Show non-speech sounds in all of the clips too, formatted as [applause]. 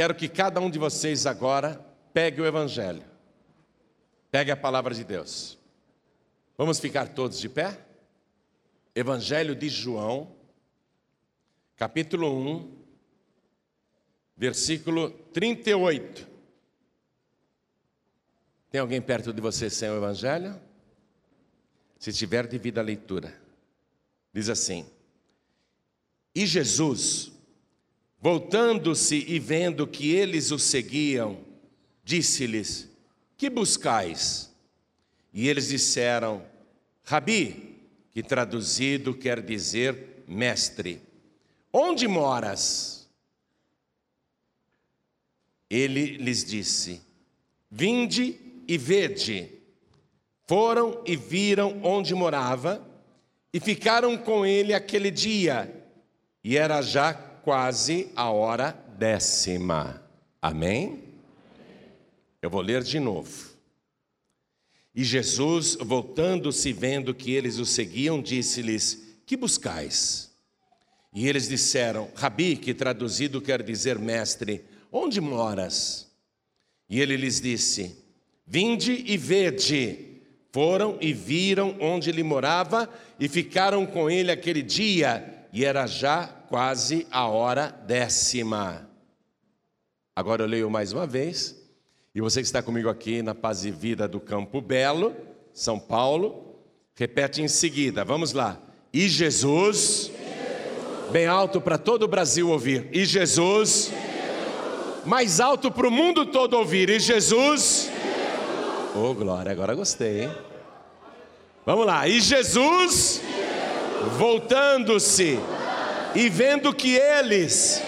quero que cada um de vocês agora pegue o Evangelho, pegue a palavra de Deus. Vamos ficar todos de pé? Evangelho de João, capítulo 1, versículo 38. Tem alguém perto de você sem o Evangelho? Se tiver, divida a leitura. Diz assim: E Jesus, voltando-se e vendo que eles o seguiam, disse-lhes: Que buscais? E eles disseram: Rabi, que traduzido quer dizer mestre, onde moras? Ele lhes disse: Vinde e vede. Foram e viram onde morava e ficaram com ele aquele dia, e era já quase a hora décima. Amém? Eu vou ler de novo. E Jesus, voltando-se, vendo que eles o seguiam, disse-lhes: Que buscais? E eles disseram: Rabi, que traduzido quer dizer mestre, onde moras? E ele lhes disse: Vinde e vede. Foram e viram onde ele morava e ficaram com ele aquele dia, e era já quase a hora décima. Agora eu leio mais uma vez. E você que está comigo aqui na Paz e Vida do Campo Belo, São Paulo, repete em seguida. Vamos lá. E Jesus, bem alto para todo o Brasil ouvir. E Jesus, mais alto para o mundo todo ouvir. E Jesus, oh glória, agora gostei, hein? Vamos lá. E Jesus, voltando-se e vendo que eles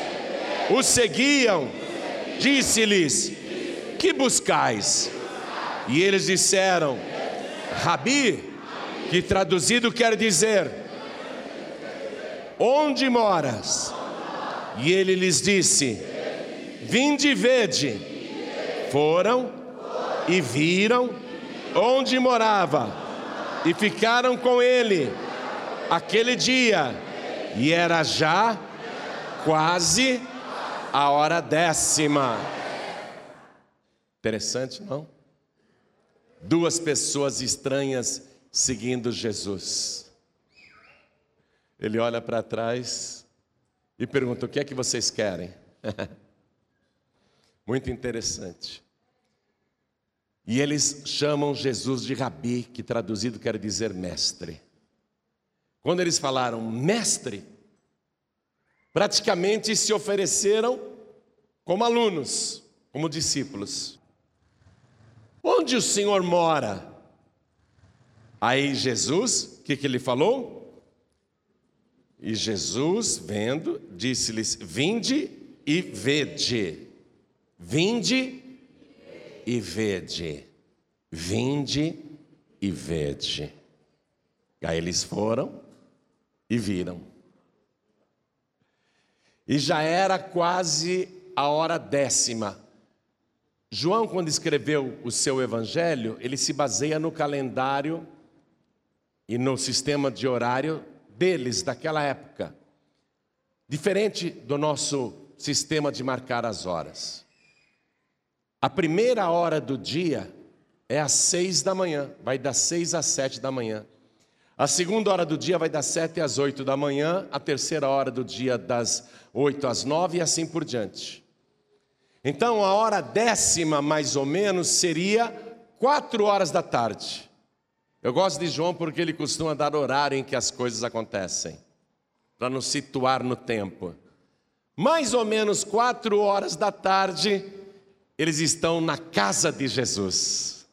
o seguiam, disse-lhes: que buscais? E eles disseram, Rabi, que traduzido quer dizer, onde moras? E ele lhes disse, vinde e vede. Foram e viram onde morava e ficaram com ele aquele dia, e era já quase a hora décima. Interessante, não? Duas pessoas estranhas seguindo Jesus. Ele olha para trás e pergunta: O que é que vocês querem? [laughs] Muito interessante. E eles chamam Jesus de Rabi, que traduzido quer dizer mestre. Quando eles falaram mestre, praticamente se ofereceram como alunos, como discípulos. Onde o Senhor mora? Aí Jesus, o que, que ele falou? E Jesus, vendo, disse-lhes: Vinde e vede. Vinde e vede. Vinde e vede. Aí eles foram e viram. E já era quase a hora décima. João, quando escreveu o seu evangelho, ele se baseia no calendário e no sistema de horário deles, daquela época. Diferente do nosso sistema de marcar as horas. A primeira hora do dia é às seis da manhã, vai das seis às sete da manhã. A segunda hora do dia vai das sete às oito da manhã, a terceira hora do dia das oito às nove e assim por diante. Então a hora décima, mais ou menos, seria quatro horas da tarde. Eu gosto de João porque ele costuma dar horário em que as coisas acontecem, para nos situar no tempo. Mais ou menos quatro horas da tarde, eles estão na casa de Jesus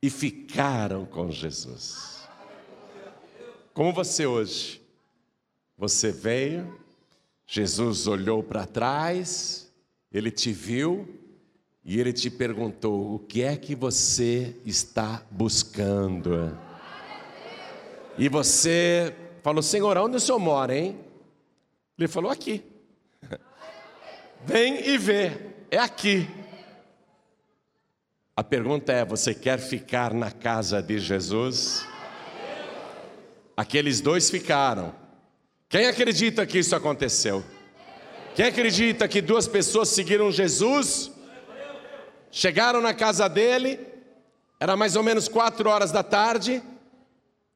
e ficaram com Jesus. Como você hoje? Você veio, Jesus olhou para trás, ele te viu e ele te perguntou: o que é que você está buscando? E você falou: Senhor, onde o senhor mora, hein? Ele falou: aqui. [laughs] Vem e vê, é aqui. A pergunta é: você quer ficar na casa de Jesus? Aqueles dois ficaram. Quem acredita que isso aconteceu? Quem acredita que duas pessoas seguiram Jesus? Chegaram na casa dele, era mais ou menos quatro horas da tarde,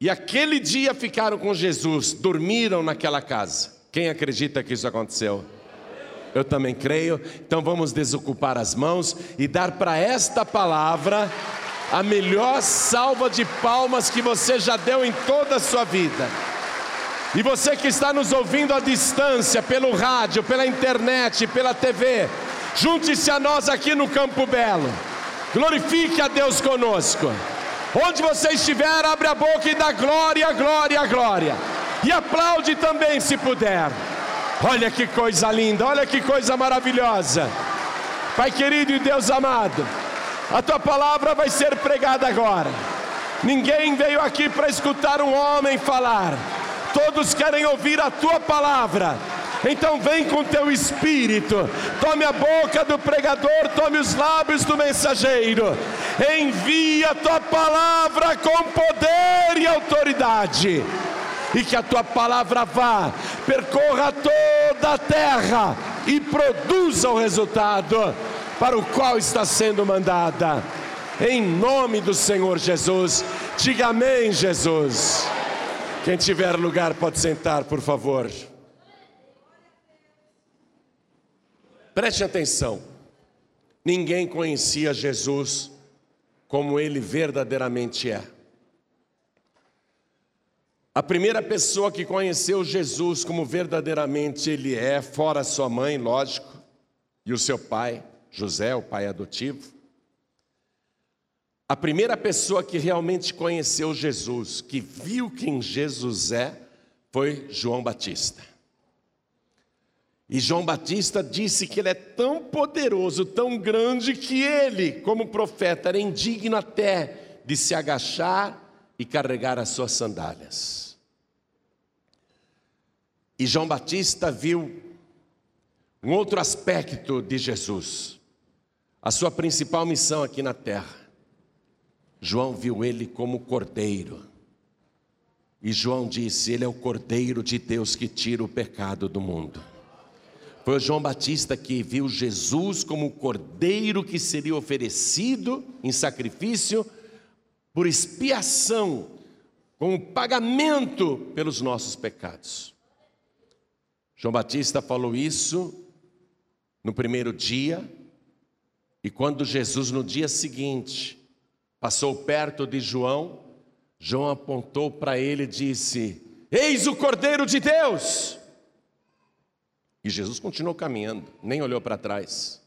e aquele dia ficaram com Jesus, dormiram naquela casa. Quem acredita que isso aconteceu? Eu também creio. Então vamos desocupar as mãos e dar para esta palavra a melhor salva de palmas que você já deu em toda a sua vida. E você que está nos ouvindo à distância, pelo rádio, pela internet, pela TV, junte-se a nós aqui no Campo Belo. Glorifique a Deus conosco. Onde você estiver, abre a boca e dá glória, glória, glória. E aplaude também se puder. Olha que coisa linda, olha que coisa maravilhosa. Pai querido e Deus amado, a tua palavra vai ser pregada agora. Ninguém veio aqui para escutar um homem falar, todos querem ouvir a tua palavra. Então vem com teu espírito, tome a boca do pregador, tome os lábios do mensageiro, envia a tua palavra com poder e autoridade, e que a tua palavra vá, percorra toda a terra e produza o resultado para o qual está sendo mandada. Em nome do Senhor Jesus, diga amém, Jesus. Quem tiver lugar pode sentar, por favor. Preste atenção. Ninguém conhecia Jesus como ele verdadeiramente é. A primeira pessoa que conheceu Jesus como verdadeiramente ele é, fora sua mãe, lógico, e o seu pai, José, o pai adotivo. A primeira pessoa que realmente conheceu Jesus, que viu quem Jesus é, foi João Batista. E João Batista disse que ele é tão poderoso, tão grande, que ele, como profeta, era indigno até de se agachar e carregar as suas sandálias. E João Batista viu um outro aspecto de Jesus, a sua principal missão aqui na terra. João viu ele como cordeiro. E João disse: Ele é o cordeiro de Deus que tira o pecado do mundo. Foi João Batista que viu Jesus como o cordeiro que seria oferecido em sacrifício por expiação, como pagamento pelos nossos pecados. João Batista falou isso no primeiro dia, e quando Jesus, no dia seguinte, passou perto de João, João apontou para ele e disse: Eis o Cordeiro de Deus e Jesus continuou caminhando, nem olhou para trás.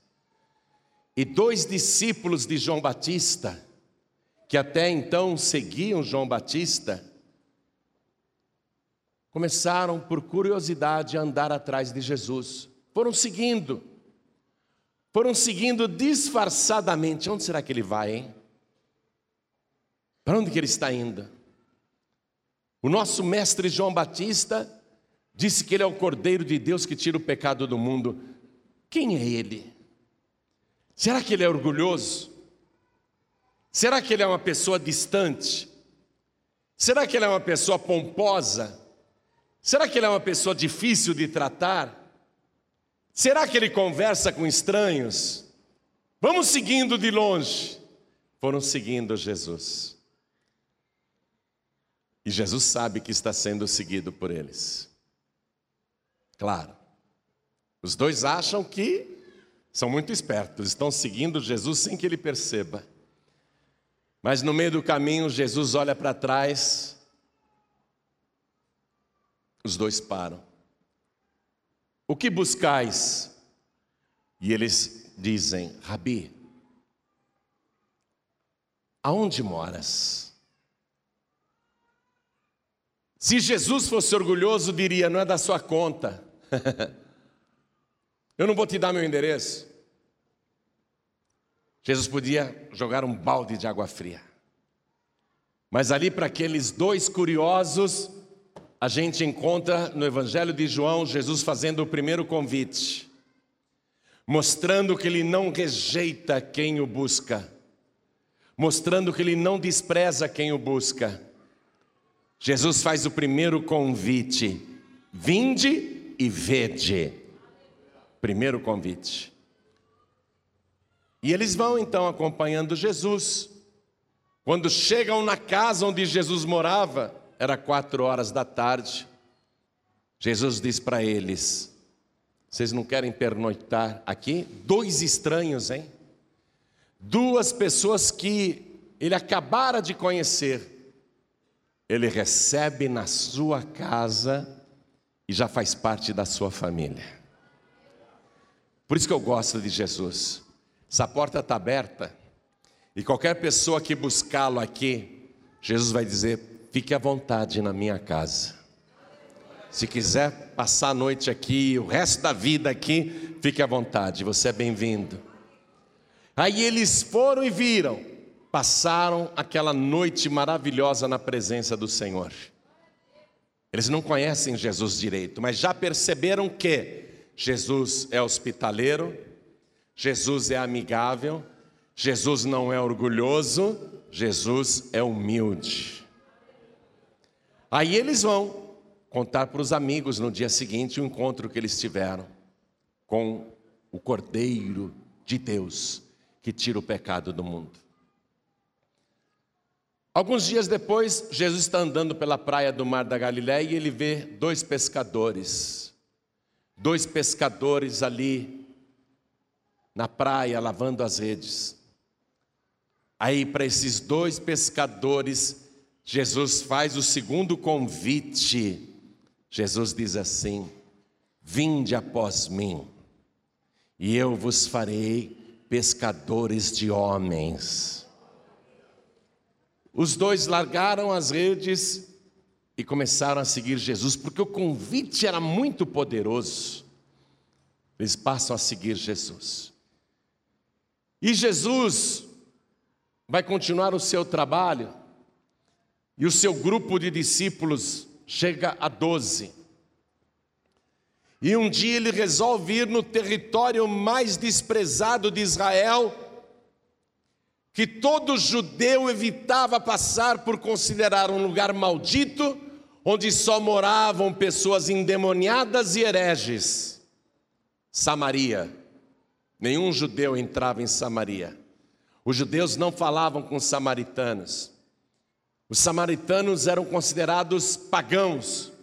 E dois discípulos de João Batista, que até então seguiam João Batista, começaram por curiosidade a andar atrás de Jesus. Foram seguindo, foram seguindo disfarçadamente. Onde será que ele vai, hein? Para onde que ele está indo? O nosso mestre João Batista Disse que ele é o Cordeiro de Deus que tira o pecado do mundo. Quem é ele? Será que ele é orgulhoso? Será que ele é uma pessoa distante? Será que ele é uma pessoa pomposa? Será que ele é uma pessoa difícil de tratar? Será que ele conversa com estranhos? Vamos seguindo de longe. Foram seguindo Jesus. E Jesus sabe que está sendo seguido por eles. Claro. Os dois acham que são muito espertos, estão seguindo Jesus sem que ele perceba. Mas no meio do caminho, Jesus olha para trás, os dois param. O que buscais? E eles dizem: Rabi, aonde moras? Se Jesus fosse orgulhoso, diria: não é da sua conta. [laughs] Eu não vou te dar meu endereço. Jesus podia jogar um balde de água fria. Mas ali, para aqueles dois curiosos, a gente encontra no Evangelho de João Jesus fazendo o primeiro convite, mostrando que ele não rejeita quem o busca, mostrando que ele não despreza quem o busca. Jesus faz o primeiro convite: vinde e vede. Primeiro convite. E eles vão então acompanhando Jesus. Quando chegam na casa onde Jesus morava, era quatro horas da tarde. Jesus diz para eles: Vocês não querem pernoitar aqui? Dois estranhos, hein? Duas pessoas que ele acabara de conhecer. Ele recebe na sua casa e já faz parte da sua família. Por isso que eu gosto de Jesus. Essa porta está aberta e qualquer pessoa que buscá-lo aqui, Jesus vai dizer: fique à vontade na minha casa. Se quiser passar a noite aqui, o resto da vida aqui, fique à vontade, você é bem-vindo. Aí eles foram e viram, passaram aquela noite maravilhosa na presença do Senhor. Eles não conhecem Jesus direito, mas já perceberam que Jesus é hospitaleiro, Jesus é amigável, Jesus não é orgulhoso, Jesus é humilde. Aí eles vão contar para os amigos no dia seguinte o encontro que eles tiveram com o Cordeiro de Deus que tira o pecado do mundo. Alguns dias depois, Jesus está andando pela praia do Mar da Galiléia e ele vê dois pescadores. Dois pescadores ali na praia lavando as redes. Aí, para esses dois pescadores, Jesus faz o segundo convite. Jesus diz assim: Vinde após mim, e eu vos farei pescadores de homens. Os dois largaram as redes e começaram a seguir Jesus, porque o convite era muito poderoso. Eles passam a seguir Jesus. E Jesus vai continuar o seu trabalho, e o seu grupo de discípulos chega a doze. E um dia ele resolve ir no território mais desprezado de Israel, que todo judeu evitava passar por considerar um lugar maldito, onde só moravam pessoas endemoniadas e hereges. Samaria. Nenhum judeu entrava em Samaria. Os judeus não falavam com os samaritanos. Os samaritanos eram considerados pagãos.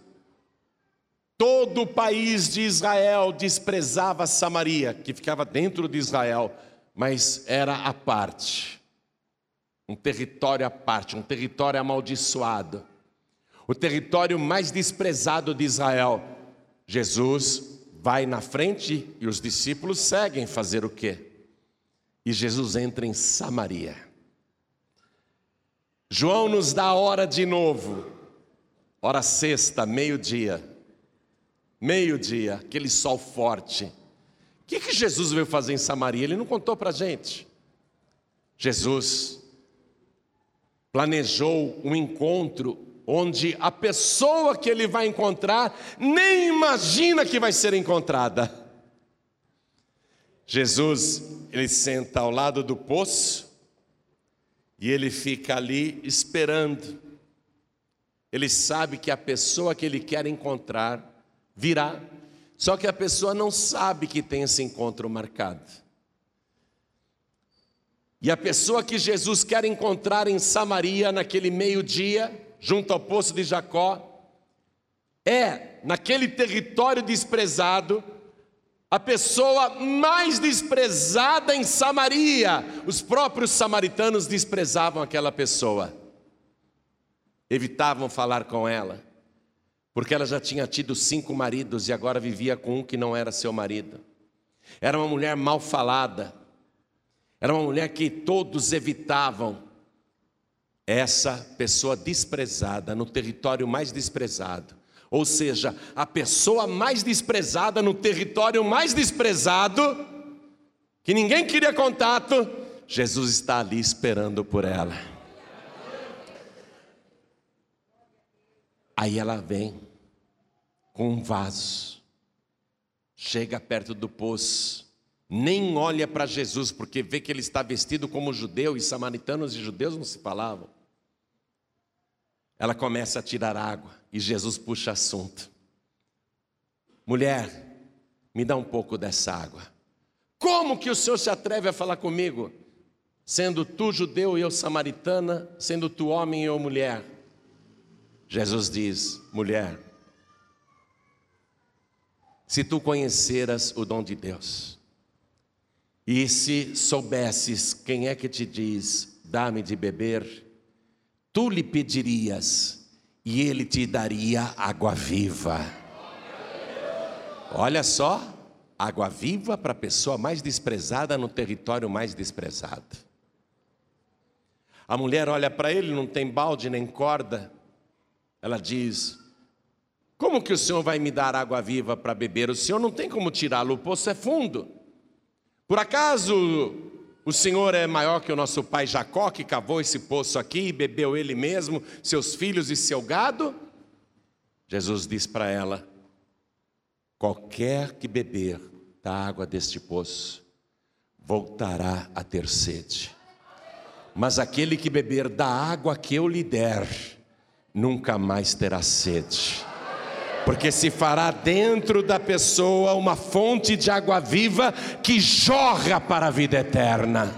Todo o país de Israel desprezava Samaria, que ficava dentro de Israel, mas era à parte. Um território à parte, um território amaldiçoado. O território mais desprezado de Israel. Jesus vai na frente e os discípulos seguem fazer o quê? E Jesus entra em Samaria. João nos dá a hora de novo, hora sexta, meio-dia. Meio-dia, aquele sol forte. O que, que Jesus veio fazer em Samaria? Ele não contou para a gente. Jesus planejou um encontro onde a pessoa que ele vai encontrar nem imagina que vai ser encontrada. Jesus, ele senta ao lado do poço e ele fica ali esperando. Ele sabe que a pessoa que ele quer encontrar virá, só que a pessoa não sabe que tem esse encontro marcado. E a pessoa que Jesus quer encontrar em Samaria naquele meio-dia, junto ao poço de Jacó, é, naquele território desprezado, a pessoa mais desprezada em Samaria. Os próprios samaritanos desprezavam aquela pessoa, evitavam falar com ela, porque ela já tinha tido cinco maridos e agora vivia com um que não era seu marido. Era uma mulher mal falada, era uma mulher que todos evitavam, essa pessoa desprezada no território mais desprezado, ou seja, a pessoa mais desprezada no território mais desprezado, que ninguém queria contato, Jesus está ali esperando por ela. Aí ela vem com um vaso, chega perto do poço, nem olha para Jesus, porque vê que ele está vestido como judeu, e samaritanos e judeus não se falavam. Ela começa a tirar água e Jesus puxa assunto. Mulher, me dá um pouco dessa água. Como que o Senhor se atreve a falar comigo? Sendo tu judeu e eu samaritana, sendo tu homem e eu mulher. Jesus diz: mulher, se tu conheceras o dom de Deus, e se soubesses quem é que te diz, dá-me de beber, tu lhe pedirias, e ele te daria água viva. Olha só, água viva para a pessoa mais desprezada no território mais desprezado. A mulher olha para ele, não tem balde nem corda. Ela diz: Como que o senhor vai me dar água viva para beber? O senhor não tem como tirá-lo, o poço é fundo. Por acaso o senhor é maior que o nosso pai Jacó, que cavou esse poço aqui e bebeu ele mesmo, seus filhos e seu gado? Jesus diz para ela: Qualquer que beber da água deste poço, voltará a ter sede. Mas aquele que beber da água que eu lhe der, nunca mais terá sede. Porque se fará dentro da pessoa uma fonte de água viva que jorra para a vida eterna.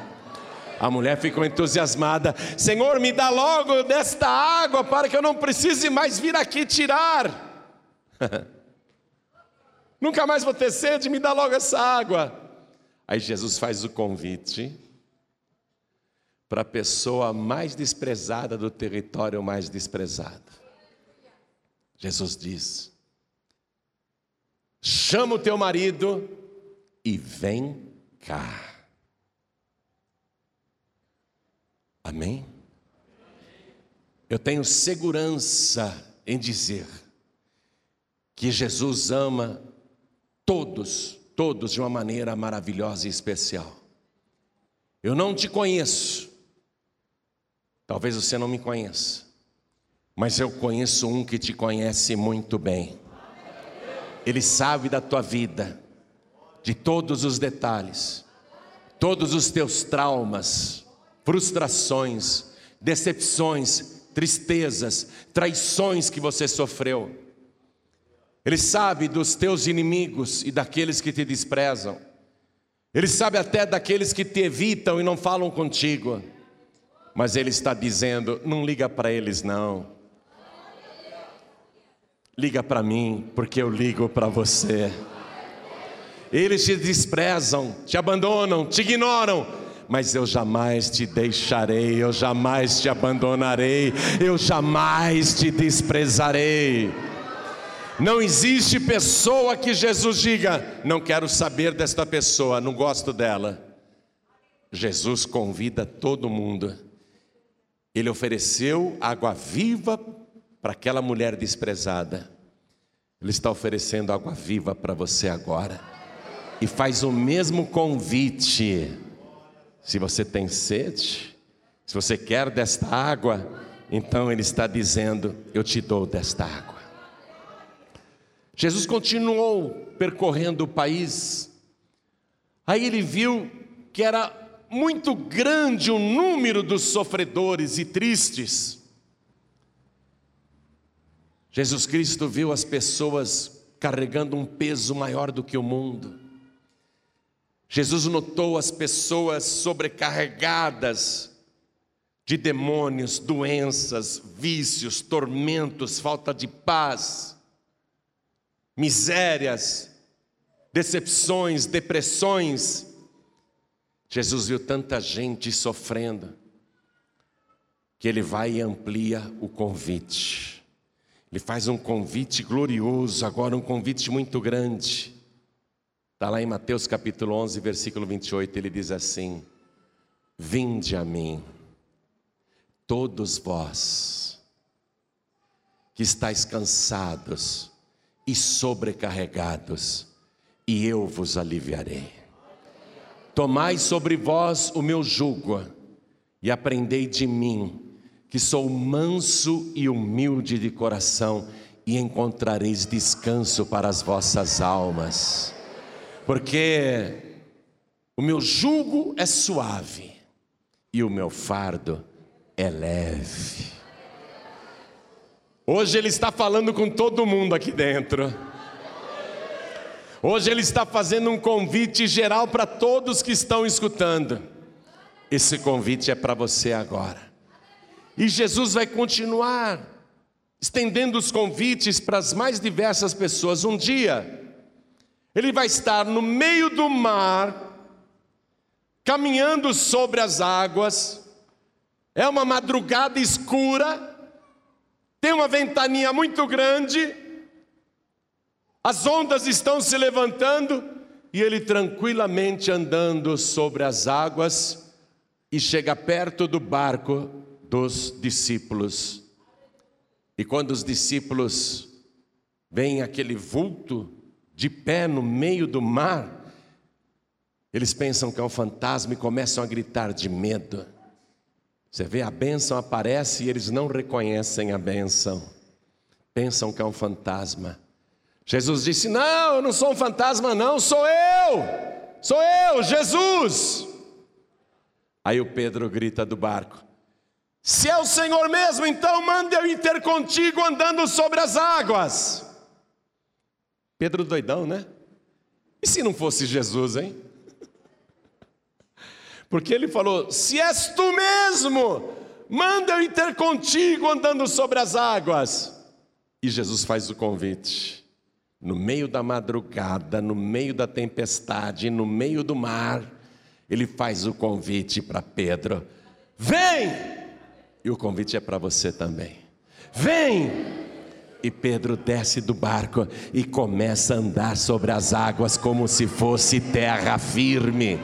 A mulher ficou entusiasmada: Senhor, me dá logo desta água para que eu não precise mais vir aqui tirar. [laughs] Nunca mais vou ter sede, me dá logo essa água. Aí Jesus faz o convite para a pessoa mais desprezada do território mais desprezado. Jesus diz: chama o teu marido e vem cá. Amém? Eu tenho segurança em dizer que Jesus ama todos, todos de uma maneira maravilhosa e especial. Eu não te conheço, talvez você não me conheça, mas eu conheço um que te conhece muito bem. Ele sabe da tua vida, de todos os detalhes, todos os teus traumas, frustrações, decepções, tristezas, traições que você sofreu. Ele sabe dos teus inimigos e daqueles que te desprezam. Ele sabe até daqueles que te evitam e não falam contigo. Mas Ele está dizendo: não liga para eles, não. Liga para mim, porque eu ligo para você. Eles te desprezam, te abandonam, te ignoram, mas eu jamais te deixarei, eu jamais te abandonarei, eu jamais te desprezarei. Não existe pessoa que Jesus diga: não quero saber desta pessoa, não gosto dela. Jesus convida todo mundo. Ele ofereceu água viva para aquela mulher desprezada. Ele está oferecendo água viva para você agora. E faz o mesmo convite. Se você tem sede, se você quer desta água, então Ele está dizendo: Eu te dou desta água. Jesus continuou percorrendo o país. Aí ele viu que era muito grande o número dos sofredores e tristes. Jesus Cristo viu as pessoas carregando um peso maior do que o mundo. Jesus notou as pessoas sobrecarregadas de demônios, doenças, vícios, tormentos, falta de paz misérias, decepções, depressões. Jesus viu tanta gente sofrendo, que ele vai e amplia o convite. Ele faz um convite glorioso, agora um convite muito grande. Está lá em Mateus capítulo 11, versículo 28, ele diz assim: Vinde a mim, todos vós que estáis cansados e sobrecarregados, e eu vos aliviarei. Tomai sobre vós o meu jugo e aprendei de mim, que sou manso e humilde de coração, e encontrareis descanso para as vossas almas. Porque o meu jugo é suave e o meu fardo é leve. Hoje Ele está falando com todo mundo aqui dentro. Hoje Ele está fazendo um convite geral para todos que estão escutando. Esse convite é para você agora. E Jesus vai continuar estendendo os convites para as mais diversas pessoas. Um dia, Ele vai estar no meio do mar, caminhando sobre as águas, é uma madrugada escura, tem uma ventania muito grande, as ondas estão se levantando e ele tranquilamente andando sobre as águas e chega perto do barco dos discípulos. E quando os discípulos veem aquele vulto de pé no meio do mar, eles pensam que é um fantasma e começam a gritar de medo. Você vê, a bênção aparece e eles não reconhecem a bênção, pensam que é um fantasma. Jesus disse: Não, eu não sou um fantasma, não, sou eu, sou eu, Jesus. Aí o Pedro grita do barco: Se é o Senhor mesmo, então manda eu ir ter contigo andando sobre as águas. Pedro doidão, né? E se não fosse Jesus, hein? Porque ele falou: Se és tu mesmo, manda eu ir ter contigo andando sobre as águas. E Jesus faz o convite. No meio da madrugada, no meio da tempestade, no meio do mar, ele faz o convite para Pedro: Vem! E o convite é para você também. Vem! E Pedro desce do barco e começa a andar sobre as águas como se fosse terra firme.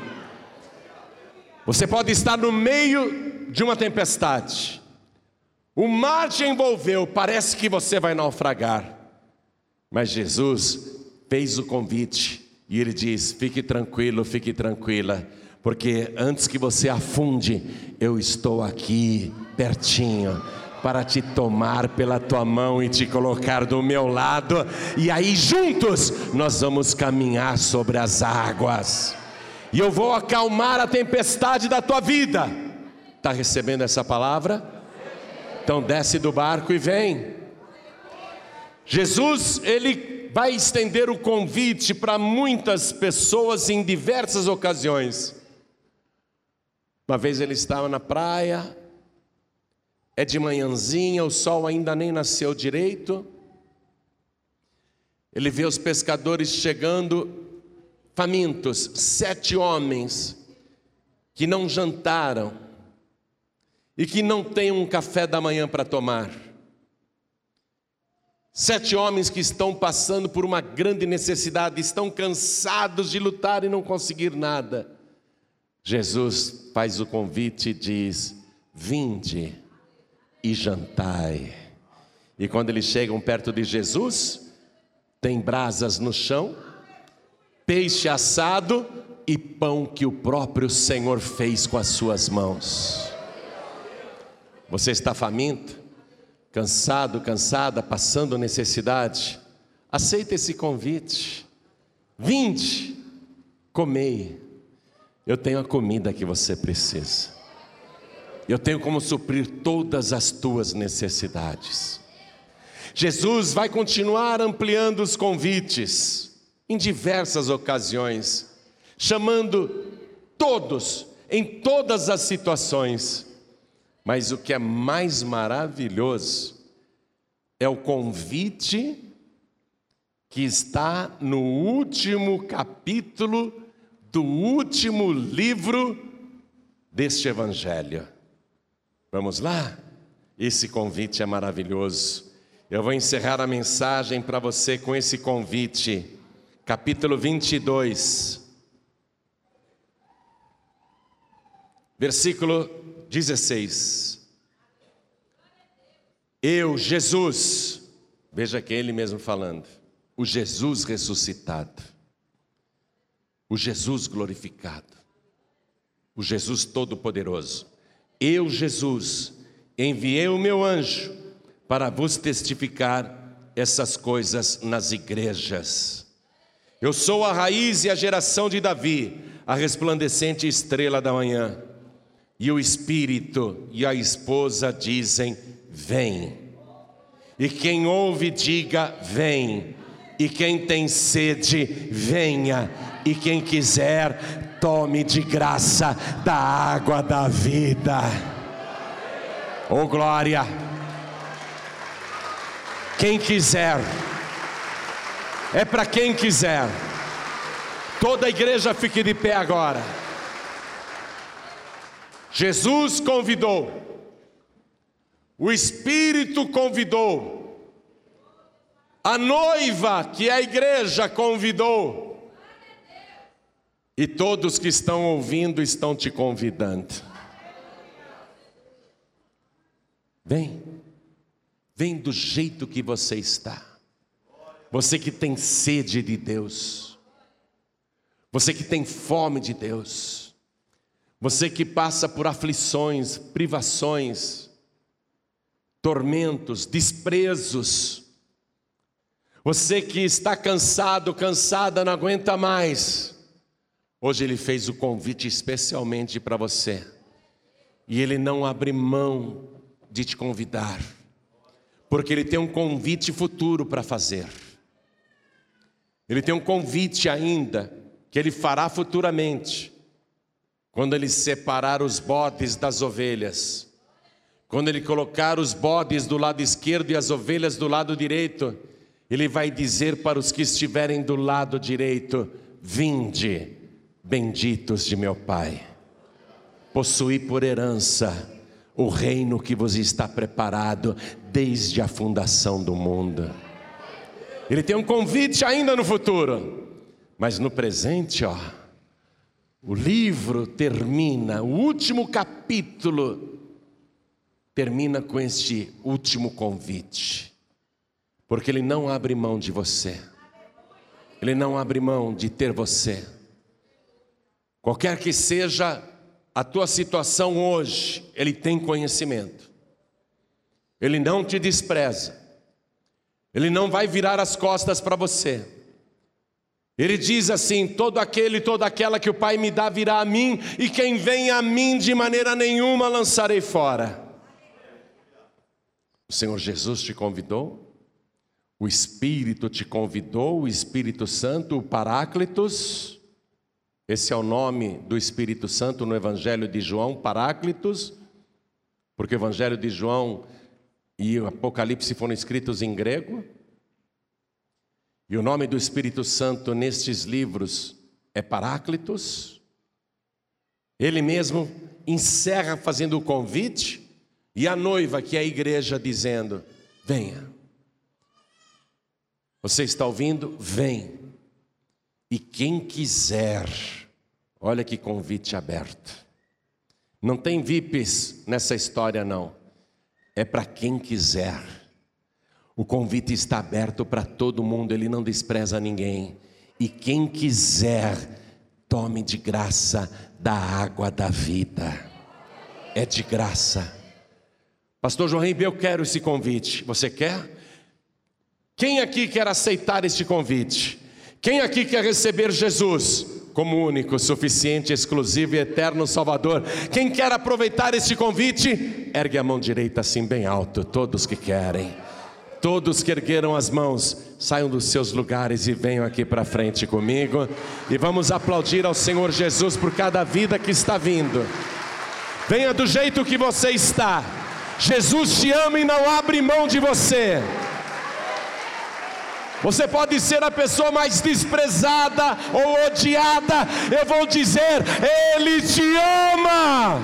Você pode estar no meio de uma tempestade, o mar te envolveu, parece que você vai naufragar, mas Jesus fez o convite e ele diz: fique tranquilo, fique tranquila, porque antes que você afunde, eu estou aqui pertinho para te tomar pela tua mão e te colocar do meu lado, e aí juntos nós vamos caminhar sobre as águas e eu vou acalmar a tempestade da tua vida. Está recebendo essa palavra? Então desce do barco e vem. Jesus, ele vai estender o convite para muitas pessoas em diversas ocasiões. Uma vez ele estava na praia, é de manhãzinha, o sol ainda nem nasceu direito. Ele vê os pescadores chegando famintos, sete homens que não jantaram e que não têm um café da manhã para tomar. Sete homens que estão passando por uma grande necessidade, estão cansados de lutar e não conseguir nada. Jesus faz o convite e diz: Vinde e jantai. E quando eles chegam perto de Jesus, tem brasas no chão, peixe assado e pão que o próprio Senhor fez com as suas mãos. Você está faminto, cansado, cansada, passando necessidade? Aceita esse convite. Vinde, comei. Eu tenho a comida que você precisa. Eu tenho como suprir todas as tuas necessidades. Jesus vai continuar ampliando os convites em diversas ocasiões, chamando todos, em todas as situações. Mas o que é mais maravilhoso é o convite que está no último capítulo do último livro deste Evangelho. Vamos lá? Esse convite é maravilhoso. Eu vou encerrar a mensagem para você com esse convite capítulo 22, versículo 16. Eu, Jesus, veja que é ele mesmo falando, o Jesus ressuscitado, o Jesus glorificado, o Jesus todo-poderoso. Eu, Jesus, enviei o meu anjo para vos testificar essas coisas nas igrejas. Eu sou a raiz e a geração de Davi, a resplandecente estrela da manhã. E o espírito e a esposa dizem: Vem. E quem ouve, diga: Vem. E quem tem sede, venha. E quem quiser, tome de graça da água da vida. Oh glória! Quem quiser, é para quem quiser. Toda a igreja fique de pé agora. Jesus convidou, o Espírito convidou, a noiva, que é a igreja, convidou, e todos que estão ouvindo estão te convidando. Vem, vem do jeito que você está. Você que tem sede de Deus, você que tem fome de Deus, você que passa por aflições, privações, tormentos, desprezos, você que está cansado, cansada, não aguenta mais. Hoje ele fez o convite especialmente para você. E ele não abre mão de te convidar, porque ele tem um convite futuro para fazer. Ele tem um convite ainda que ele fará futuramente, quando ele separar os bodes das ovelhas, quando ele colocar os bodes do lado esquerdo e as ovelhas do lado direito, ele vai dizer para os que estiverem do lado direito: Vinde, benditos de meu Pai, possuí por herança o reino que vos está preparado desde a fundação do mundo. Ele tem um convite ainda no futuro, mas no presente, ó, o livro termina, o último capítulo termina com este último convite, porque ele não abre mão de você, ele não abre mão de ter você, qualquer que seja a tua situação hoje, ele tem conhecimento, ele não te despreza, ele não vai virar as costas para você. Ele diz assim: todo aquele, toda aquela que o Pai me dá virá a mim, e quem vem a mim de maneira nenhuma lançarei fora. O Senhor Jesus te convidou, o Espírito te convidou, o Espírito Santo, o Paráclitos, esse é o nome do Espírito Santo no Evangelho de João, Paráclitos, porque o Evangelho de João e o Apocalipse foram escritos em grego. E o nome do Espírito Santo nestes livros é Paráclitos. Ele mesmo encerra fazendo o convite, e a noiva, que é a igreja, dizendo: Venha. Você está ouvindo? Vem. E quem quiser, olha que convite aberto. Não tem VIPs nessa história, não é para quem quiser. O convite está aberto para todo mundo, ele não despreza ninguém. E quem quiser, tome de graça da água da vida. É de graça. Pastor João Ribeiro, eu quero esse convite. Você quer? Quem aqui quer aceitar este convite? Quem aqui quer receber Jesus? como único, suficiente, exclusivo e eterno Salvador. Quem quer aproveitar este convite, ergue a mão direita assim bem alto, todos que querem. Todos que ergueram as mãos, saiam dos seus lugares e venham aqui para frente comigo. E vamos aplaudir ao Senhor Jesus por cada vida que está vindo. Venha do jeito que você está. Jesus te ama e não abre mão de você. Você pode ser a pessoa mais desprezada ou odiada, eu vou dizer, Ele te ama.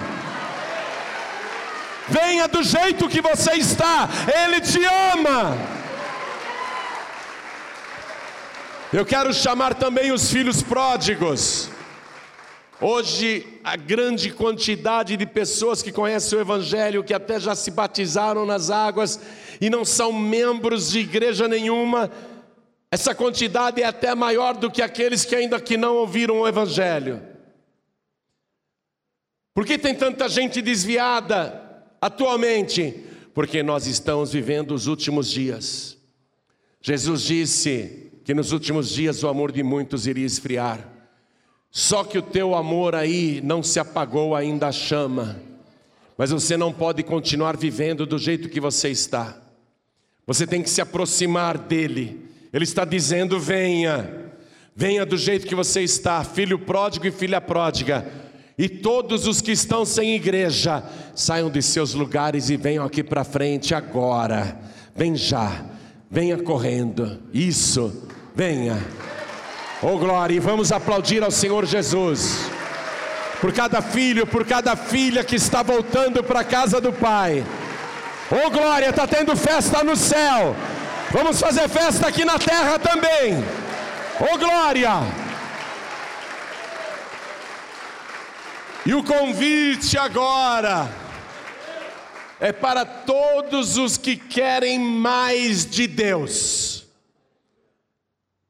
Venha do jeito que você está, Ele te ama. Eu quero chamar também os filhos pródigos. Hoje, a grande quantidade de pessoas que conhecem o Evangelho, que até já se batizaram nas águas e não são membros de igreja nenhuma, essa quantidade é até maior do que aqueles que ainda que não ouviram o evangelho. Por que tem tanta gente desviada atualmente? Porque nós estamos vivendo os últimos dias. Jesus disse que nos últimos dias o amor de muitos iria esfriar. Só que o teu amor aí não se apagou ainda a chama. Mas você não pode continuar vivendo do jeito que você está. Você tem que se aproximar dele Ele está dizendo: venha, venha do jeito que você está, filho pródigo e filha pródiga. E todos os que estão sem igreja, saiam de seus lugares e venham aqui para frente agora. Vem já, venha correndo. Isso, venha. Oh glória, e vamos aplaudir ao Senhor Jesus. Por cada filho, por cada filha que está voltando para a casa do Pai. Oh glória, está tendo festa no céu. Vamos fazer festa aqui na terra também. Oh glória! E o convite agora é para todos os que querem mais de Deus.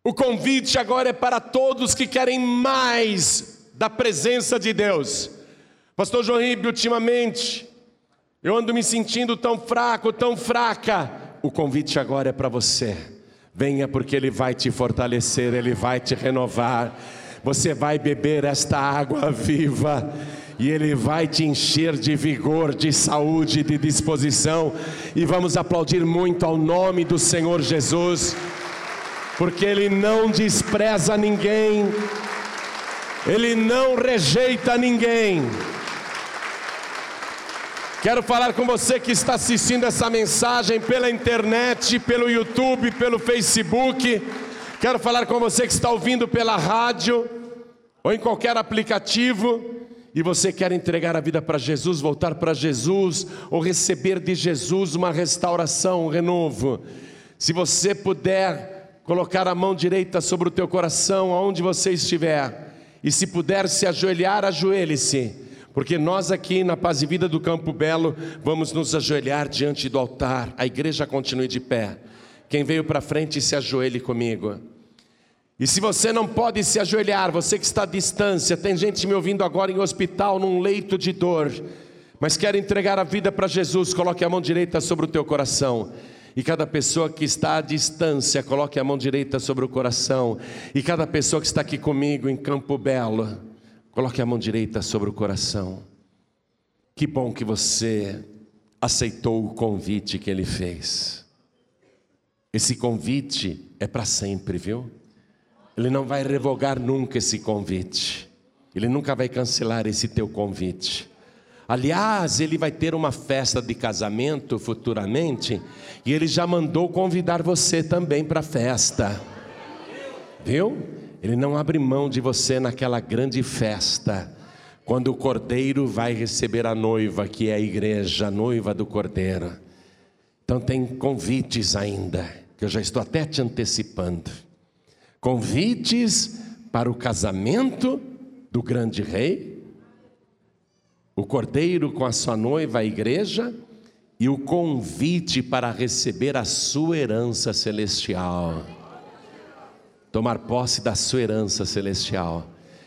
O convite agora é para todos que querem mais da presença de Deus. Pastor João Ribe, ultimamente, eu ando me sentindo tão fraco, tão fraca. O convite agora é para você. Venha, porque Ele vai te fortalecer, Ele vai te renovar você vai beber esta água viva e Ele vai te encher de vigor, de saúde, de disposição. E vamos aplaudir muito ao nome do Senhor Jesus, porque Ele não despreza ninguém, Ele não rejeita ninguém. Quero falar com você que está assistindo essa mensagem pela internet, pelo YouTube, pelo Facebook. Quero falar com você que está ouvindo pela rádio ou em qualquer aplicativo e você quer entregar a vida para Jesus, voltar para Jesus ou receber de Jesus uma restauração, um renovo. Se você puder colocar a mão direita sobre o teu coração, aonde você estiver, e se puder se ajoelhar, ajoelhe-se, porque nós aqui na Paz e Vida do Campo Belo vamos nos ajoelhar diante do altar. A igreja continue de pé. Quem veio para frente, se ajoelhe comigo. E se você não pode se ajoelhar, você que está à distância, tem gente me ouvindo agora em hospital, num leito de dor, mas quer entregar a vida para Jesus, coloque a mão direita sobre o teu coração. E cada pessoa que está à distância, coloque a mão direita sobre o coração. E cada pessoa que está aqui comigo em Campo Belo, coloque a mão direita sobre o coração. Que bom que você aceitou o convite que ele fez. Esse convite é para sempre, viu? Ele não vai revogar nunca esse convite. Ele nunca vai cancelar esse teu convite. Aliás, ele vai ter uma festa de casamento futuramente e ele já mandou convidar você também para a festa. Viu? Ele não abre mão de você naquela grande festa, quando o cordeiro vai receber a noiva, que é a igreja, a noiva do cordeiro. Então tem convites ainda, que eu já estou até te antecipando. Convites para o casamento do grande rei, o cordeiro com a sua noiva, a igreja, e o convite para receber a sua herança celestial. Tomar posse da sua herança celestial.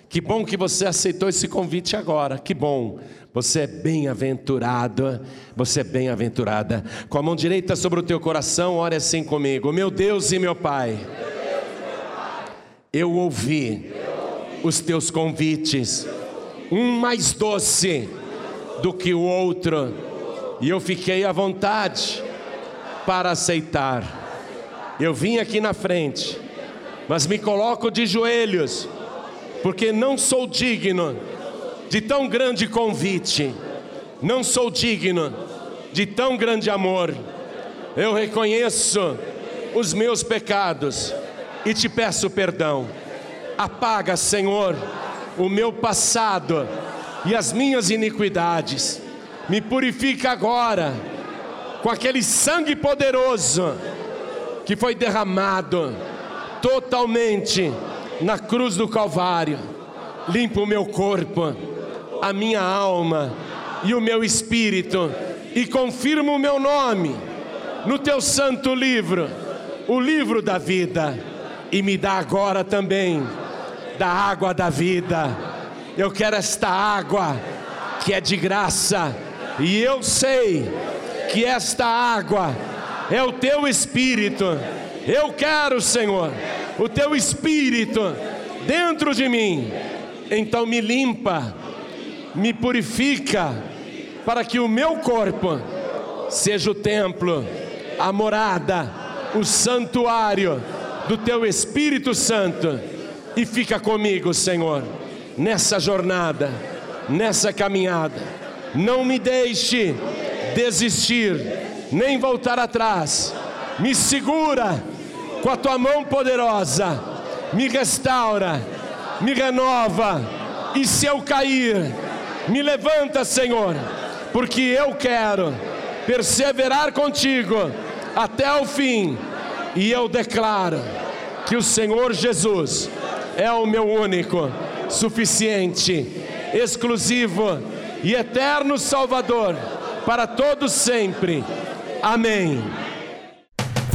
Que bom que você aceitou esse convite agora, que bom. Você é bem-aventurado, você é bem-aventurada. Com a mão direita sobre o teu coração, ore assim comigo. Meu Deus e meu Pai, eu ouvi os teus convites, um mais doce do que o outro, e eu fiquei à vontade para aceitar. Eu vim aqui na frente, mas me coloco de joelhos, porque não sou digno de tão grande convite, não sou digno de tão grande amor. Eu reconheço os meus pecados e te peço perdão. Apaga, Senhor, o meu passado e as minhas iniquidades. Me purifica agora com aquele sangue poderoso que foi derramado totalmente na cruz do Calvário. Limpa o meu corpo a minha alma e o meu espírito, e confirma o meu nome no teu santo livro, o livro da vida, e me dá agora também da água da vida. Eu quero esta água que é de graça, e eu sei que esta água é o teu espírito. Eu quero, Senhor, o teu espírito dentro de mim. Então me limpa me purifica, para que o meu corpo seja o templo, a morada, o santuário do teu Espírito Santo e fica comigo, Senhor, nessa jornada, nessa caminhada. Não me deixe desistir, nem voltar atrás. Me segura com a tua mão poderosa, me restaura, me renova, e se eu cair, me levanta, Senhor, porque eu quero perseverar contigo até o fim, e eu declaro que o Senhor Jesus é o meu único, suficiente, exclusivo e eterno Salvador para todos sempre. Amém.